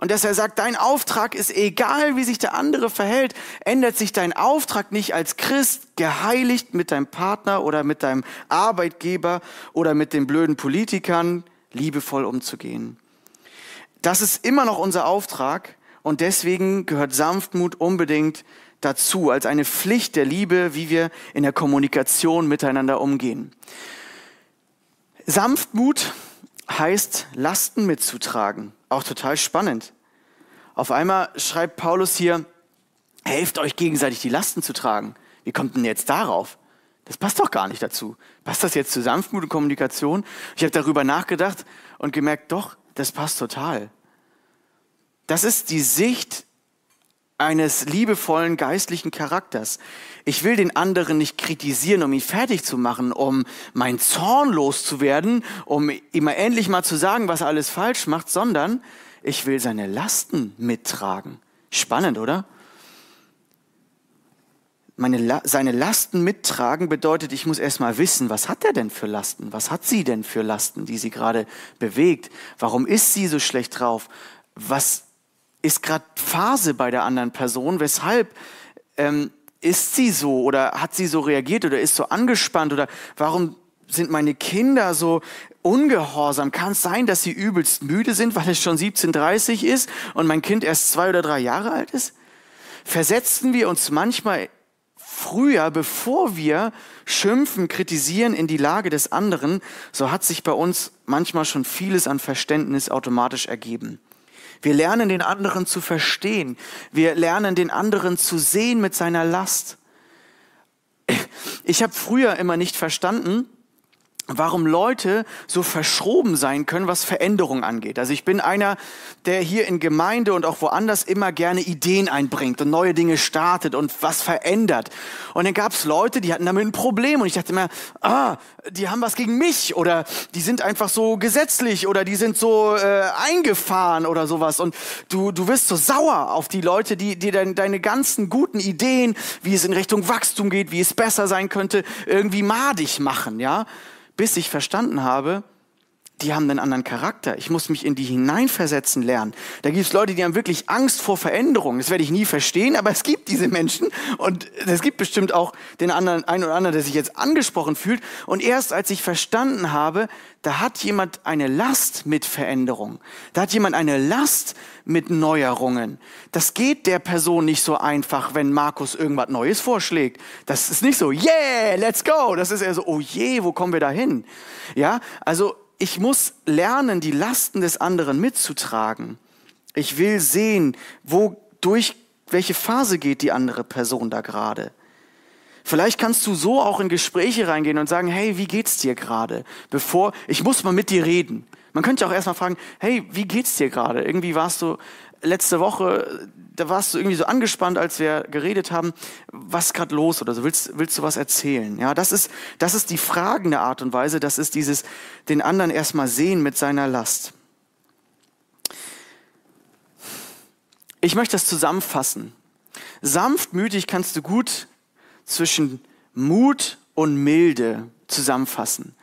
Und dass er sagt, dein Auftrag ist egal, wie sich der andere verhält, ändert sich dein Auftrag nicht als Christ, geheiligt mit deinem Partner oder mit deinem Arbeitgeber oder mit den blöden Politikern liebevoll umzugehen. Das ist immer noch unser Auftrag und deswegen gehört Sanftmut unbedingt dazu, als eine Pflicht der Liebe, wie wir in der Kommunikation miteinander umgehen. Sanftmut heißt, Lasten mitzutragen. Auch total spannend. Auf einmal schreibt Paulus hier, helft euch gegenseitig die Lasten zu tragen. Wie kommt denn jetzt darauf? Das passt doch gar nicht dazu. Passt das jetzt zu Sanftmut und Kommunikation? Ich habe darüber nachgedacht und gemerkt, doch, das passt total. Das ist die Sicht eines liebevollen geistlichen Charakters. Ich will den anderen nicht kritisieren, um ihn fertig zu machen, um mein Zorn loszuwerden, um ihm endlich mal zu sagen, was er alles falsch macht, sondern ich will seine Lasten mittragen. Spannend, oder? Meine, seine Lasten mittragen bedeutet, ich muss erstmal wissen, was hat er denn für Lasten? Was hat sie denn für Lasten, die sie gerade bewegt? Warum ist sie so schlecht drauf? Was ist gerade Phase bei der anderen Person? Weshalb ähm, ist sie so oder hat sie so reagiert oder ist so angespannt oder warum sind meine Kinder so ungehorsam? Kann es sein, dass sie übelst müde sind, weil es schon 17.30 ist und mein Kind erst zwei oder drei Jahre alt ist? Versetzen wir uns manchmal früher, bevor wir schimpfen, kritisieren in die Lage des anderen, so hat sich bei uns manchmal schon vieles an Verständnis automatisch ergeben. Wir lernen den anderen zu verstehen. Wir lernen den anderen zu sehen mit seiner Last. Ich habe früher immer nicht verstanden, warum Leute so verschroben sein können, was Veränderung angeht. Also ich bin einer, der hier in Gemeinde und auch woanders immer gerne Ideen einbringt und neue Dinge startet und was verändert. Und dann gab es Leute, die hatten damit ein Problem und ich dachte immer, ah, die haben was gegen mich oder die sind einfach so gesetzlich oder die sind so äh, eingefahren oder sowas. Und du, du wirst so sauer auf die Leute, die, die dein, deine ganzen guten Ideen, wie es in Richtung Wachstum geht, wie es besser sein könnte, irgendwie madig machen, ja bis ich verstanden habe, die haben einen anderen Charakter. Ich muss mich in die hineinversetzen lernen. Da gibt es Leute, die haben wirklich Angst vor Veränderung. Das werde ich nie verstehen, aber es gibt diese Menschen und es gibt bestimmt auch den anderen, einen oder anderen, der sich jetzt angesprochen fühlt. Und erst als ich verstanden habe, da hat jemand eine Last mit Veränderung. Da hat jemand eine Last mit Neuerungen. Das geht der Person nicht so einfach, wenn Markus irgendwas Neues vorschlägt. Das ist nicht so, yeah, let's go. Das ist eher so, oh je, wo kommen wir da hin? Ja, also ich muss lernen, die Lasten des anderen mitzutragen. Ich will sehen, wo durch welche Phase geht die andere Person da gerade. Vielleicht kannst du so auch in Gespräche reingehen und sagen, hey, wie geht's dir gerade? Bevor, ich muss mal mit dir reden. Man könnte auch erstmal fragen, hey, wie geht's dir gerade? Irgendwie warst du letzte Woche, da warst du irgendwie so angespannt, als wir geredet haben, was gerade los oder so, willst, willst du was erzählen? Ja, das ist, das ist die fragende Art und Weise, das ist dieses, den anderen erstmal sehen mit seiner Last. Ich möchte das zusammenfassen. Sanftmütig kannst du gut zwischen Mut und Milde zusammenfassen.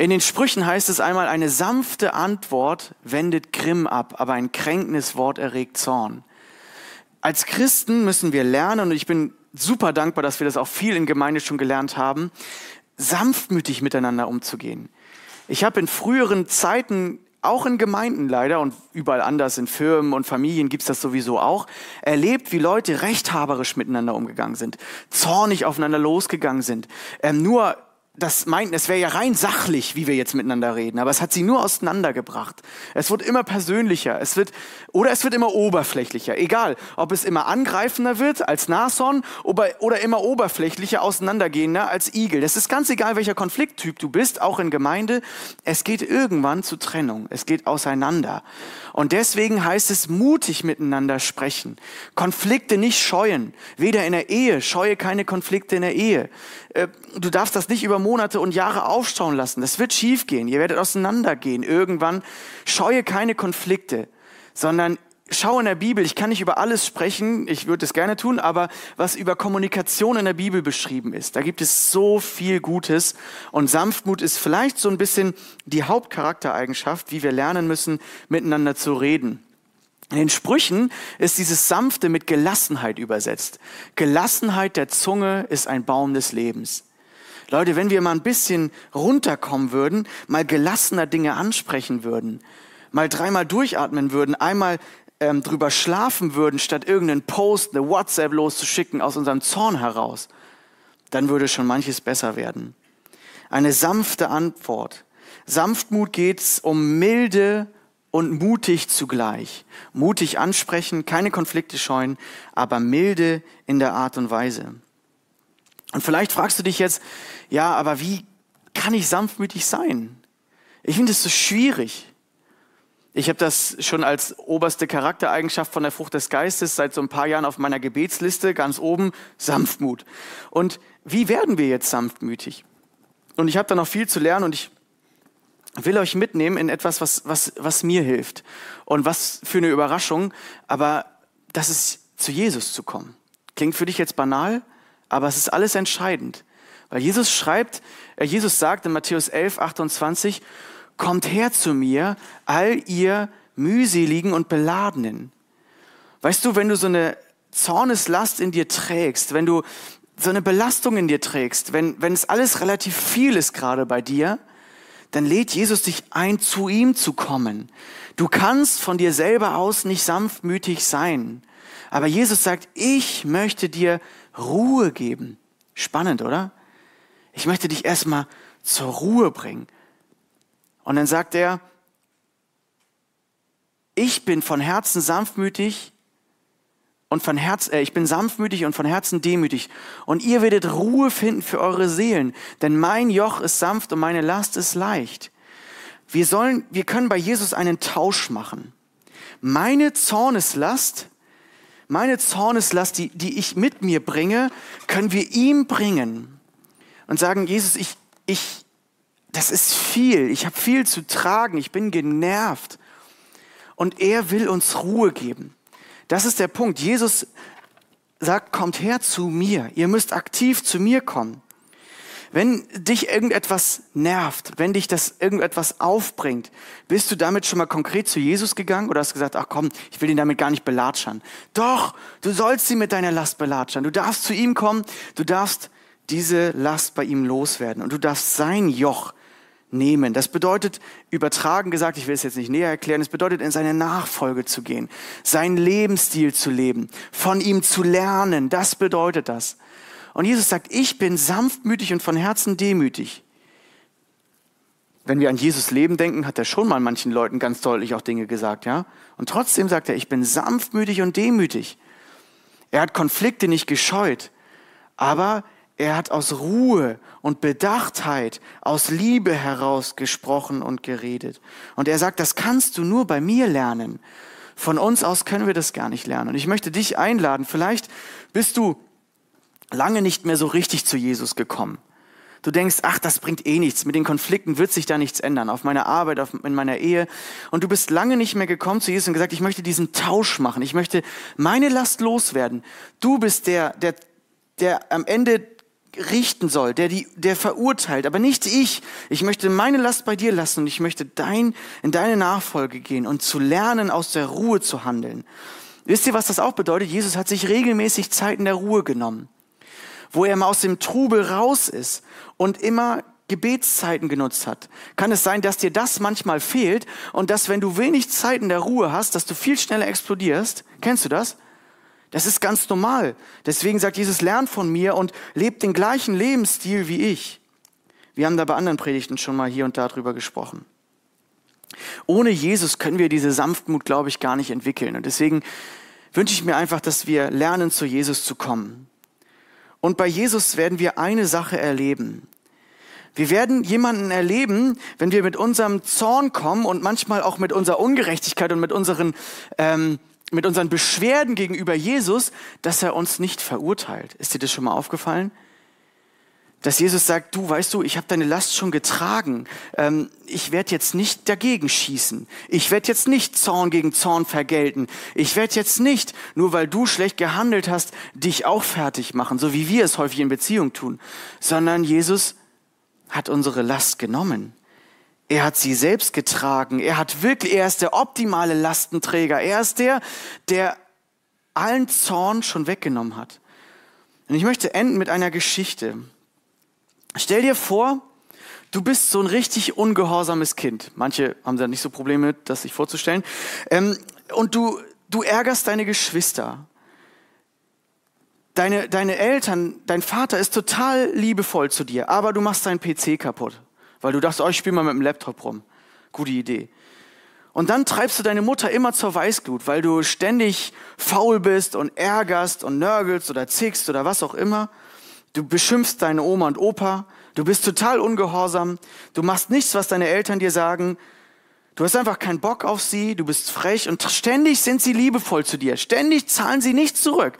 In den Sprüchen heißt es einmal, eine sanfte Antwort wendet Grimm ab, aber ein kränkendes Wort erregt Zorn. Als Christen müssen wir lernen, und ich bin super dankbar, dass wir das auch viel in Gemeinde schon gelernt haben, sanftmütig miteinander umzugehen. Ich habe in früheren Zeiten auch in Gemeinden leider und überall anders, in Firmen und Familien gibt's das sowieso auch, erlebt, wie Leute rechthaberisch miteinander umgegangen sind, zornig aufeinander losgegangen sind, ähm, nur das meinten, es wäre ja rein sachlich, wie wir jetzt miteinander reden, aber es hat sie nur auseinandergebracht. Es wird immer persönlicher, es wird, oder es wird immer oberflächlicher. Egal, ob es immer angreifender wird als Nashorn oder, oder immer oberflächlicher auseinandergehender als Igel. Das ist ganz egal, welcher Konflikttyp du bist, auch in Gemeinde. Es geht irgendwann zu Trennung. Es geht auseinander. Und deswegen heißt es mutig miteinander sprechen. Konflikte nicht scheuen. Weder in der Ehe, scheue keine Konflikte in der Ehe. Äh, du darfst das nicht über Monate und Jahre aufstauen lassen. Das wird schiefgehen. Ihr werdet auseinandergehen. Irgendwann scheue keine Konflikte, sondern schau in der Bibel. Ich kann nicht über alles sprechen. Ich würde es gerne tun, aber was über Kommunikation in der Bibel beschrieben ist, da gibt es so viel Gutes. Und Sanftmut ist vielleicht so ein bisschen die Hauptcharaktereigenschaft, wie wir lernen müssen, miteinander zu reden. In den Sprüchen ist dieses Sanfte mit Gelassenheit übersetzt. Gelassenheit der Zunge ist ein Baum des Lebens. Leute, wenn wir mal ein bisschen runterkommen würden, mal gelassener Dinge ansprechen würden, mal dreimal durchatmen würden, einmal ähm, drüber schlafen würden, statt irgendeinen Post, eine WhatsApp loszuschicken aus unserem Zorn heraus, dann würde schon manches besser werden. Eine sanfte Antwort. Sanftmut geht's um milde und mutig zugleich. Mutig ansprechen, keine Konflikte scheuen, aber milde in der Art und Weise. Und vielleicht fragst du dich jetzt, ja, aber wie kann ich sanftmütig sein? Ich finde es so schwierig. Ich habe das schon als oberste Charaktereigenschaft von der Frucht des Geistes seit so ein paar Jahren auf meiner Gebetsliste, ganz oben, Sanftmut. Und wie werden wir jetzt sanftmütig? Und ich habe da noch viel zu lernen und ich will euch mitnehmen in etwas, was, was, was mir hilft. Und was für eine Überraschung, aber das ist zu Jesus zu kommen. Klingt für dich jetzt banal, aber es ist alles entscheidend. Weil Jesus schreibt, äh, Jesus sagt in Matthäus 11, 28, kommt her zu mir, all ihr mühseligen und beladenen. Weißt du, wenn du so eine Zorneslast in dir trägst, wenn du so eine Belastung in dir trägst, wenn, wenn es alles relativ viel ist gerade bei dir, dann lädt Jesus dich ein, zu ihm zu kommen. Du kannst von dir selber aus nicht sanftmütig sein. Aber Jesus sagt, ich möchte dir Ruhe geben. Spannend, oder? Ich möchte dich erstmal zur Ruhe bringen. Und dann sagt er, ich bin von Herzen sanftmütig und von Herz, äh, ich bin sanftmütig und von Herzen demütig. Und ihr werdet Ruhe finden für eure Seelen, denn mein Joch ist sanft und meine Last ist leicht. Wir sollen, wir können bei Jesus einen Tausch machen. Meine Zorneslast, meine Zorneslast, die, die ich mit mir bringe, können wir ihm bringen und sagen, Jesus, ich, ich, das ist viel. Ich habe viel zu tragen. Ich bin genervt. Und er will uns Ruhe geben. Das ist der Punkt. Jesus sagt, kommt her zu mir. Ihr müsst aktiv zu mir kommen. Wenn dich irgendetwas nervt, wenn dich das irgendetwas aufbringt, bist du damit schon mal konkret zu Jesus gegangen oder hast gesagt, ach komm, ich will ihn damit gar nicht belatschern. Doch, du sollst sie mit deiner Last belatschern. Du darfst zu ihm kommen, du darfst diese Last bei ihm loswerden und du darfst sein Joch nehmen. Das bedeutet, übertragen gesagt, ich will es jetzt nicht näher erklären, es bedeutet, in seine Nachfolge zu gehen, seinen Lebensstil zu leben, von ihm zu lernen. Das bedeutet das. Und Jesus sagt, ich bin sanftmütig und von Herzen demütig. Wenn wir an Jesus Leben denken, hat er schon mal manchen Leuten ganz deutlich auch Dinge gesagt, ja? Und trotzdem sagt er, ich bin sanftmütig und demütig. Er hat Konflikte nicht gescheut, aber er hat aus Ruhe und Bedachtheit, aus Liebe heraus gesprochen und geredet. Und er sagt, das kannst du nur bei mir lernen. Von uns aus können wir das gar nicht lernen. Und ich möchte dich einladen, vielleicht bist du lange nicht mehr so richtig zu Jesus gekommen. Du denkst, ach, das bringt eh nichts. Mit den Konflikten wird sich da nichts ändern. Auf meiner Arbeit, auf, in meiner Ehe. Und du bist lange nicht mehr gekommen zu Jesus und gesagt, ich möchte diesen Tausch machen. Ich möchte meine Last loswerden. Du bist der, der, der am Ende richten soll, der, die, der verurteilt, aber nicht ich. Ich möchte meine Last bei dir lassen und ich möchte dein, in deine Nachfolge gehen und zu lernen, aus der Ruhe zu handeln. Wisst ihr, was das auch bedeutet? Jesus hat sich regelmäßig Zeiten der Ruhe genommen, wo er mal aus dem Trubel raus ist und immer Gebetszeiten genutzt hat. Kann es sein, dass dir das manchmal fehlt und dass, wenn du wenig Zeit in der Ruhe hast, dass du viel schneller explodierst? Kennst du das? Das ist ganz normal. Deswegen sagt Jesus, lernt von mir und lebt den gleichen Lebensstil wie ich. Wir haben da bei anderen Predigten schon mal hier und da drüber gesprochen. Ohne Jesus können wir diese Sanftmut, glaube ich, gar nicht entwickeln. Und deswegen wünsche ich mir einfach, dass wir lernen, zu Jesus zu kommen. Und bei Jesus werden wir eine Sache erleben. Wir werden jemanden erleben, wenn wir mit unserem Zorn kommen und manchmal auch mit unserer Ungerechtigkeit und mit unseren, ähm, mit unseren Beschwerden gegenüber Jesus, dass er uns nicht verurteilt. Ist dir das schon mal aufgefallen? Dass Jesus sagt, du weißt du, ich habe deine Last schon getragen. Ähm, ich werde jetzt nicht dagegen schießen. Ich werde jetzt nicht Zorn gegen Zorn vergelten. Ich werde jetzt nicht, nur weil du schlecht gehandelt hast, dich auch fertig machen, so wie wir es häufig in Beziehung tun. Sondern Jesus hat unsere Last genommen. Er hat sie selbst getragen. Er hat wirklich, er ist der optimale Lastenträger. Er ist der, der allen Zorn schon weggenommen hat. Und ich möchte enden mit einer Geschichte. Stell dir vor, du bist so ein richtig ungehorsames Kind. Manche haben da nicht so Probleme, das sich vorzustellen. Ähm, und du, du ärgerst deine Geschwister deine, deine Eltern, dein Vater ist total liebevoll zu dir, aber du machst deinen PC kaputt, weil du dachtest, oh, ich spiele mal mit dem Laptop rum. Gute Idee. Und dann treibst du deine Mutter immer zur Weißglut, weil du ständig faul bist und ärgerst und nörgelst oder zickst oder was auch immer. Du beschimpfst deine Oma und Opa. Du bist total ungehorsam. Du machst nichts, was deine Eltern dir sagen. Du hast einfach keinen Bock auf sie. Du bist frech und ständig sind sie liebevoll zu dir. Ständig zahlen sie nichts zurück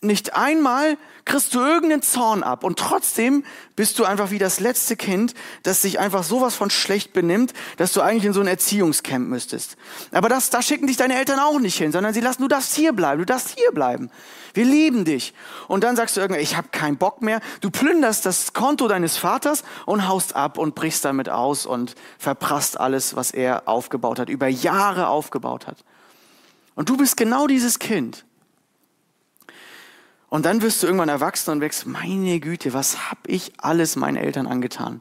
nicht einmal kriegst du irgendeinen Zorn ab und trotzdem bist du einfach wie das letzte Kind, das sich einfach sowas von schlecht benimmt, dass du eigentlich in so ein Erziehungscamp müsstest. Aber das, da schicken dich deine Eltern auch nicht hin, sondern sie lassen, du darfst hier bleiben, du darfst hier bleiben. Wir lieben dich. Und dann sagst du irgendwann, ich habe keinen Bock mehr. Du plünderst das Konto deines Vaters und haust ab und brichst damit aus und verprasst alles, was er aufgebaut hat, über Jahre aufgebaut hat. Und du bist genau dieses Kind. Und dann wirst du irgendwann erwachsen und wächst, meine Güte, was habe ich alles meinen Eltern angetan?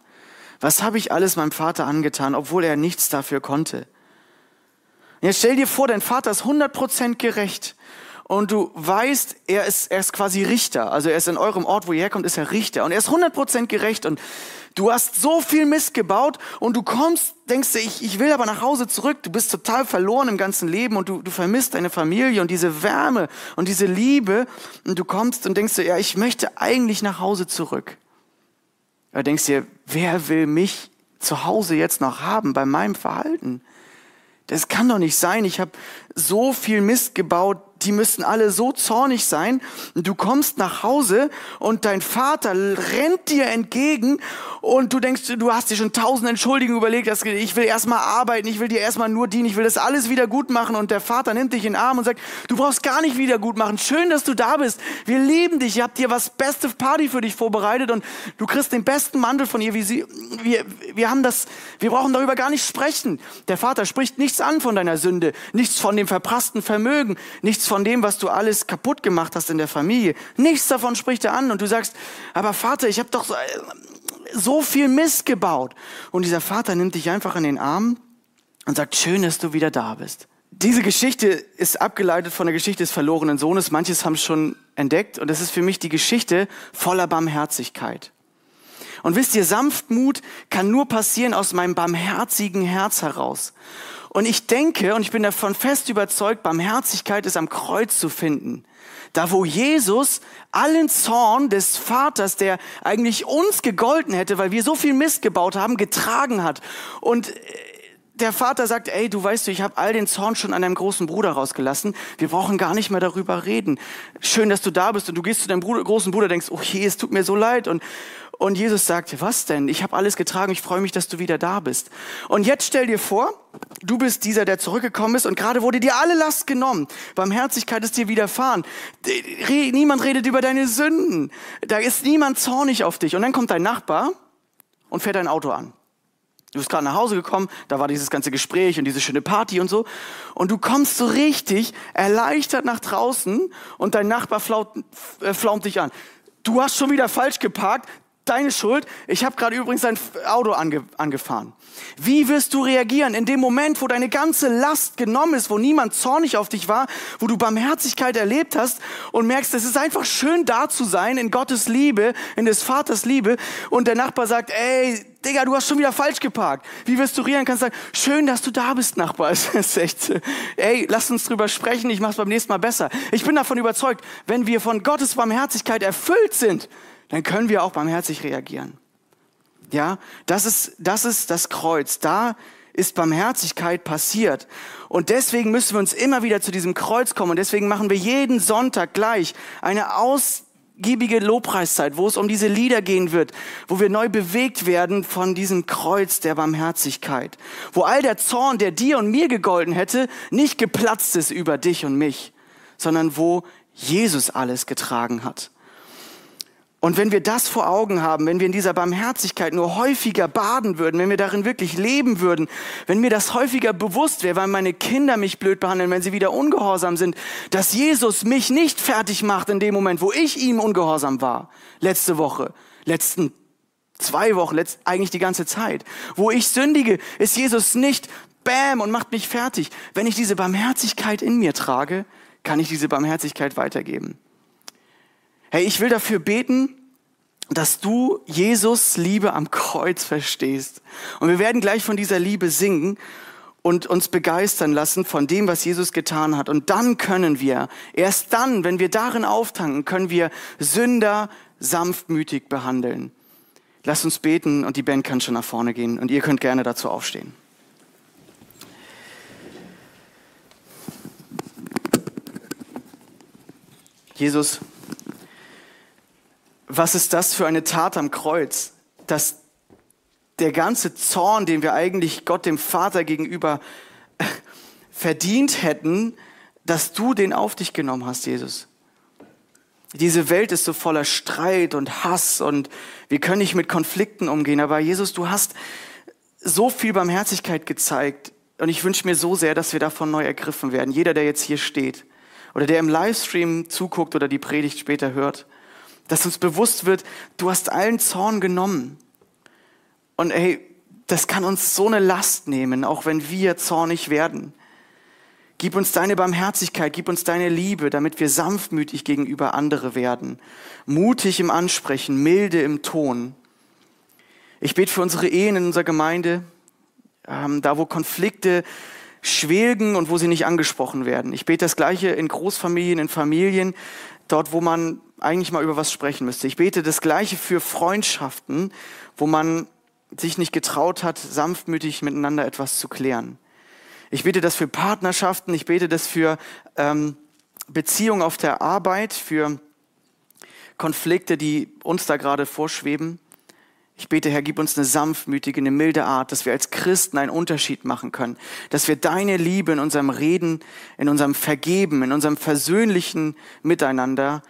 Was habe ich alles meinem Vater angetan, obwohl er nichts dafür konnte? jetzt stell dir vor, dein Vater ist 100% gerecht und du weißt, er ist, er ist quasi Richter. Also er ist in eurem Ort, wo ihr herkommt, ist er Richter und er ist 100% gerecht und Du hast so viel Mist gebaut und du kommst, denkst du, ich, ich will aber nach Hause zurück. Du bist total verloren im ganzen Leben und du, du vermisst deine Familie und diese Wärme und diese Liebe. Und du kommst und denkst du, ja, ich möchte eigentlich nach Hause zurück. Da denkst dir, wer will mich zu Hause jetzt noch haben bei meinem Verhalten? Das kann doch nicht sein. Ich habe so viel Mist gebaut, die müssten alle so zornig sein. Du kommst nach Hause und dein Vater rennt dir entgegen und du denkst, du hast dir schon tausend Entschuldigungen überlegt, dass ich will erstmal arbeiten, ich will dir erstmal nur dienen, ich will das alles wieder gut machen und der Vater nimmt dich in den Arm und sagt, du brauchst gar nicht wieder gut machen. Schön, dass du da bist. Wir lieben dich. Ich habe dir was beste Party für dich vorbereitet und du kriegst den besten Mantel von ihr, wie sie wir wir haben das wir brauchen darüber gar nicht sprechen. Der Vater spricht nichts an von deiner Sünde, nichts von dem verprassten Vermögen, nichts von dem, was du alles kaputt gemacht hast in der Familie. Nichts davon spricht er an. Und du sagst, aber Vater, ich habe doch so, äh, so viel Mist gebaut. Und dieser Vater nimmt dich einfach in den Arm und sagt, schön, dass du wieder da bist. Diese Geschichte ist abgeleitet von der Geschichte des verlorenen Sohnes. Manches haben es schon entdeckt. Und das ist für mich die Geschichte voller Barmherzigkeit. Und wisst ihr, Sanftmut kann nur passieren aus meinem barmherzigen Herz heraus. Und ich denke und ich bin davon fest überzeugt, Barmherzigkeit ist am Kreuz zu finden. Da wo Jesus allen Zorn des Vaters, der eigentlich uns gegolten hätte, weil wir so viel Mist gebaut haben, getragen hat. Und äh, der Vater sagt, ey, du weißt du, ich habe all den Zorn schon an deinem großen Bruder rausgelassen. Wir brauchen gar nicht mehr darüber reden. Schön, dass du da bist und du gehst zu deinem Bruder, großen Bruder, denkst, oh je, es tut mir so leid und und Jesus sagt, was denn? Ich habe alles getragen, ich freue mich, dass du wieder da bist. Und jetzt stell dir vor, du bist dieser, der zurückgekommen ist und gerade wurde dir alle Last genommen. Barmherzigkeit ist dir widerfahren. Niemand redet über deine Sünden. Da ist niemand zornig auf dich. Und dann kommt dein Nachbar und fährt dein Auto an. Du bist gerade nach Hause gekommen, da war dieses ganze Gespräch und diese schöne Party und so. Und du kommst so richtig erleichtert nach draußen und dein Nachbar flaut, äh, flaumt dich an. Du hast schon wieder falsch geparkt, deine Schuld. Ich habe gerade übrigens dein Auto ange, angefahren. Wie wirst du reagieren in dem Moment, wo deine ganze Last genommen ist, wo niemand zornig auf dich war, wo du Barmherzigkeit erlebt hast und merkst, es ist einfach schön da zu sein in Gottes Liebe, in des Vaters Liebe und der Nachbar sagt, ey, Digga, du hast schon wieder falsch geparkt. Wie wirst du reagieren? Kannst sagen, schön, dass du da bist, Nachbar. Es ist echt, ey, lass uns drüber sprechen, ich mach's beim nächsten Mal besser. Ich bin davon überzeugt, wenn wir von Gottes Barmherzigkeit erfüllt sind, dann können wir auch barmherzig reagieren. Ja, das ist, das ist das Kreuz. Da ist Barmherzigkeit passiert. Und deswegen müssen wir uns immer wieder zu diesem Kreuz kommen. Und deswegen machen wir jeden Sonntag gleich eine ausgiebige Lobpreiszeit, wo es um diese Lieder gehen wird, wo wir neu bewegt werden von diesem Kreuz der Barmherzigkeit. Wo all der Zorn, der dir und mir gegolten hätte, nicht geplatzt ist über dich und mich, sondern wo Jesus alles getragen hat. Und wenn wir das vor Augen haben, wenn wir in dieser Barmherzigkeit nur häufiger baden würden, wenn wir darin wirklich leben würden, wenn mir das häufiger bewusst wäre, weil meine Kinder mich blöd behandeln, wenn sie wieder ungehorsam sind, dass Jesus mich nicht fertig macht in dem Moment, wo ich ihm ungehorsam war, letzte Woche, letzten zwei Wochen, letzt, eigentlich die ganze Zeit, wo ich sündige, ist Jesus nicht Bäm und macht mich fertig. Wenn ich diese Barmherzigkeit in mir trage, kann ich diese Barmherzigkeit weitergeben. Hey, ich will dafür beten, dass du Jesus Liebe am Kreuz verstehst. Und wir werden gleich von dieser Liebe singen und uns begeistern lassen von dem, was Jesus getan hat. Und dann können wir, erst dann, wenn wir darin auftanken, können wir Sünder sanftmütig behandeln. Lass uns beten und die Band kann schon nach vorne gehen und ihr könnt gerne dazu aufstehen. Jesus, was ist das für eine Tat am Kreuz, dass der ganze Zorn, den wir eigentlich Gott dem Vater gegenüber verdient hätten, dass du den auf dich genommen hast, Jesus. Diese Welt ist so voller Streit und Hass und wir können nicht mit Konflikten umgehen, aber Jesus, du hast so viel Barmherzigkeit gezeigt und ich wünsche mir so sehr, dass wir davon neu ergriffen werden. Jeder, der jetzt hier steht oder der im Livestream zuguckt oder die Predigt später hört dass uns bewusst wird, du hast allen Zorn genommen. Und hey, das kann uns so eine Last nehmen, auch wenn wir zornig werden. Gib uns deine Barmherzigkeit, gib uns deine Liebe, damit wir sanftmütig gegenüber andere werden, mutig im Ansprechen, milde im Ton. Ich bete für unsere Ehen in unserer Gemeinde, ähm, da wo Konflikte schwelgen und wo sie nicht angesprochen werden. Ich bete das Gleiche in Großfamilien, in Familien, dort wo man eigentlich mal über was sprechen müsste. Ich bete das Gleiche für Freundschaften, wo man sich nicht getraut hat, sanftmütig miteinander etwas zu klären. Ich bete das für Partnerschaften, ich bete das für ähm, Beziehungen auf der Arbeit, für Konflikte, die uns da gerade vorschweben. Ich bete, Herr, gib uns eine sanftmütige, eine milde Art, dass wir als Christen einen Unterschied machen können, dass wir deine Liebe in unserem Reden, in unserem Vergeben, in unserem versöhnlichen Miteinander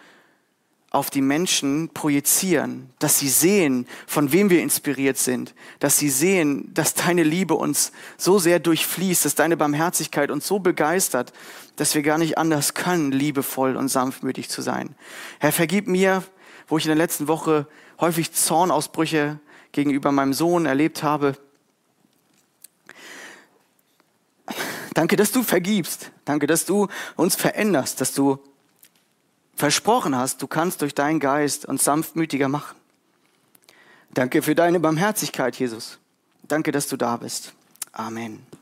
auf die Menschen projizieren, dass sie sehen, von wem wir inspiriert sind, dass sie sehen, dass deine Liebe uns so sehr durchfließt, dass deine Barmherzigkeit uns so begeistert, dass wir gar nicht anders können, liebevoll und sanftmütig zu sein. Herr, vergib mir, wo ich in der letzten Woche häufig Zornausbrüche gegenüber meinem Sohn erlebt habe. Danke, dass du vergibst. Danke, dass du uns veränderst, dass du versprochen hast, du kannst durch deinen Geist uns sanftmütiger machen. Danke für deine Barmherzigkeit, Jesus. Danke, dass du da bist. Amen.